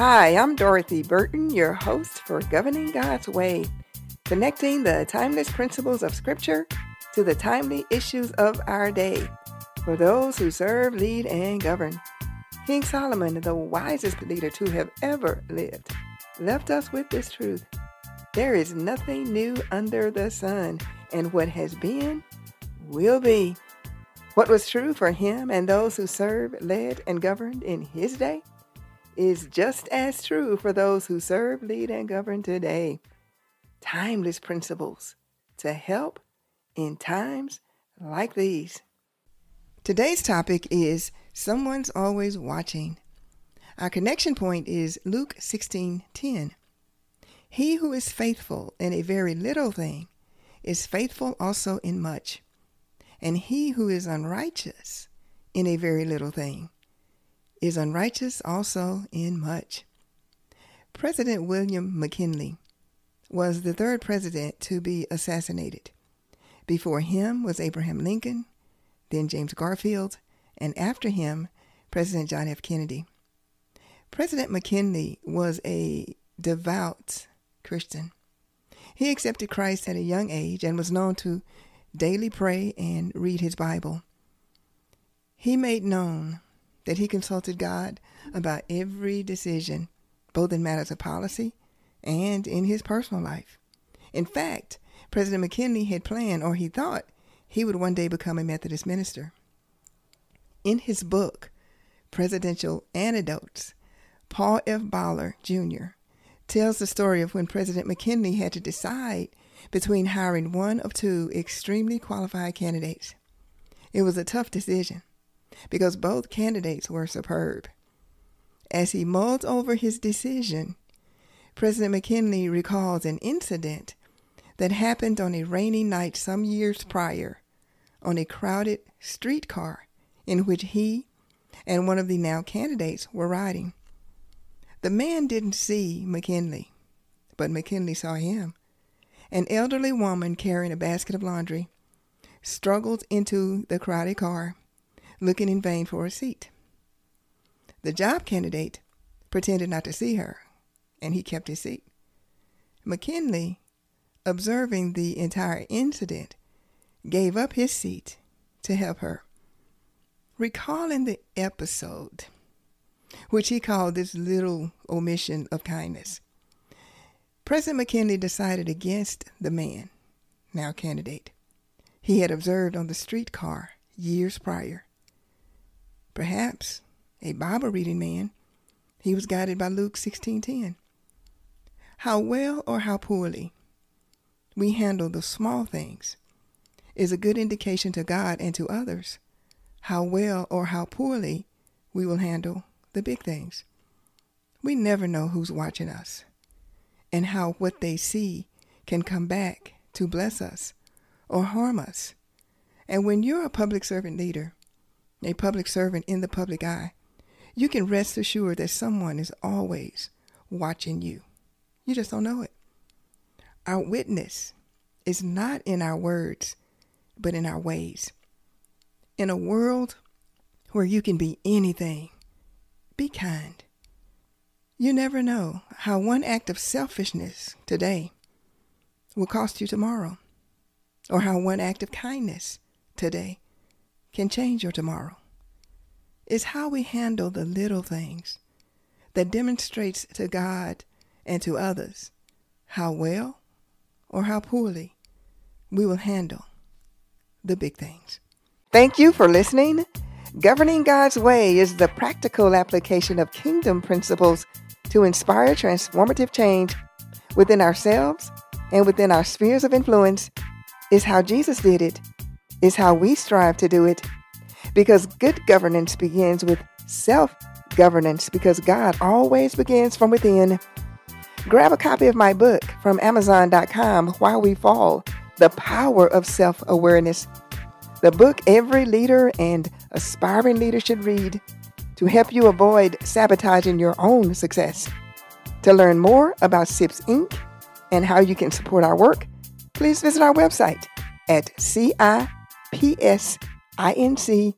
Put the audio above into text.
Hi, I'm Dorothy Burton, your host for Governing God's Way, connecting the timeless principles of Scripture to the timely issues of our day for those who serve, lead, and govern. King Solomon, the wisest leader to have ever lived, left us with this truth. There is nothing new under the sun, and what has been will be. What was true for him and those who served, led, and governed in his day is just as true for those who serve, lead, and govern today. Timeless principles to help in times like these. Today's topic is Someone's Always Watching. Our connection point is Luke 16:10. He who is faithful in a very little thing is faithful also in much. And he who is unrighteous in a very little thing is unrighteous also in much. President William McKinley was the third president to be assassinated. Before him was Abraham Lincoln, then James Garfield, and after him, President John F. Kennedy. President McKinley was a devout Christian. He accepted Christ at a young age and was known to daily pray and read his Bible. He made known that he consulted God about every decision, both in matters of policy and in his personal life. In fact, President McKinley had planned, or he thought, he would one day become a Methodist minister. In his book, Presidential Anecdotes, Paul F. Boller, Jr. tells the story of when President McKinley had to decide between hiring one of two extremely qualified candidates. It was a tough decision because both candidates were superb. As he mulled over his decision, President McKinley recalls an incident that happened on a rainy night some years prior on a crowded streetcar in which he and one of the now candidates were riding. The man didn't see McKinley, but McKinley saw him. An elderly woman carrying a basket of laundry struggled into the crowded car looking in vain for a seat. The job candidate pretended not to see her, and he kept his seat. McKinley, observing the entire incident, gave up his seat to help her. Recalling the episode, which he called this little omission of kindness, President McKinley decided against the man, now candidate, he had observed on the streetcar years prior. Perhaps a Bible reading man, he was guided by Luke 16:10. How well or how poorly we handle the small things is a good indication to God and to others how well or how poorly we will handle the big things. We never know who's watching us and how what they see can come back to bless us or harm us. And when you're a public servant leader, a public servant in the public eye, you can rest assured that someone is always watching you. You just don't know it. Our witness is not in our words, but in our ways. In a world where you can be anything, be kind. You never know how one act of selfishness today will cost you tomorrow, or how one act of kindness today can change your tomorrow. It's how we handle the little things that demonstrates to God and to others how well or how poorly we will handle the big things. Thank you for listening. Governing God's Way is the practical application of kingdom principles to inspire transformative change within ourselves and within our spheres of influence, is how Jesus did it is how we strive to do it. Because good governance begins with self governance, because God always begins from within. Grab a copy of my book from Amazon.com, While We Fall The Power of Self Awareness. The book every leader and aspiring leader should read to help you avoid sabotaging your own success. To learn more about SIPS Inc. and how you can support our work, please visit our website at CI psinc.org.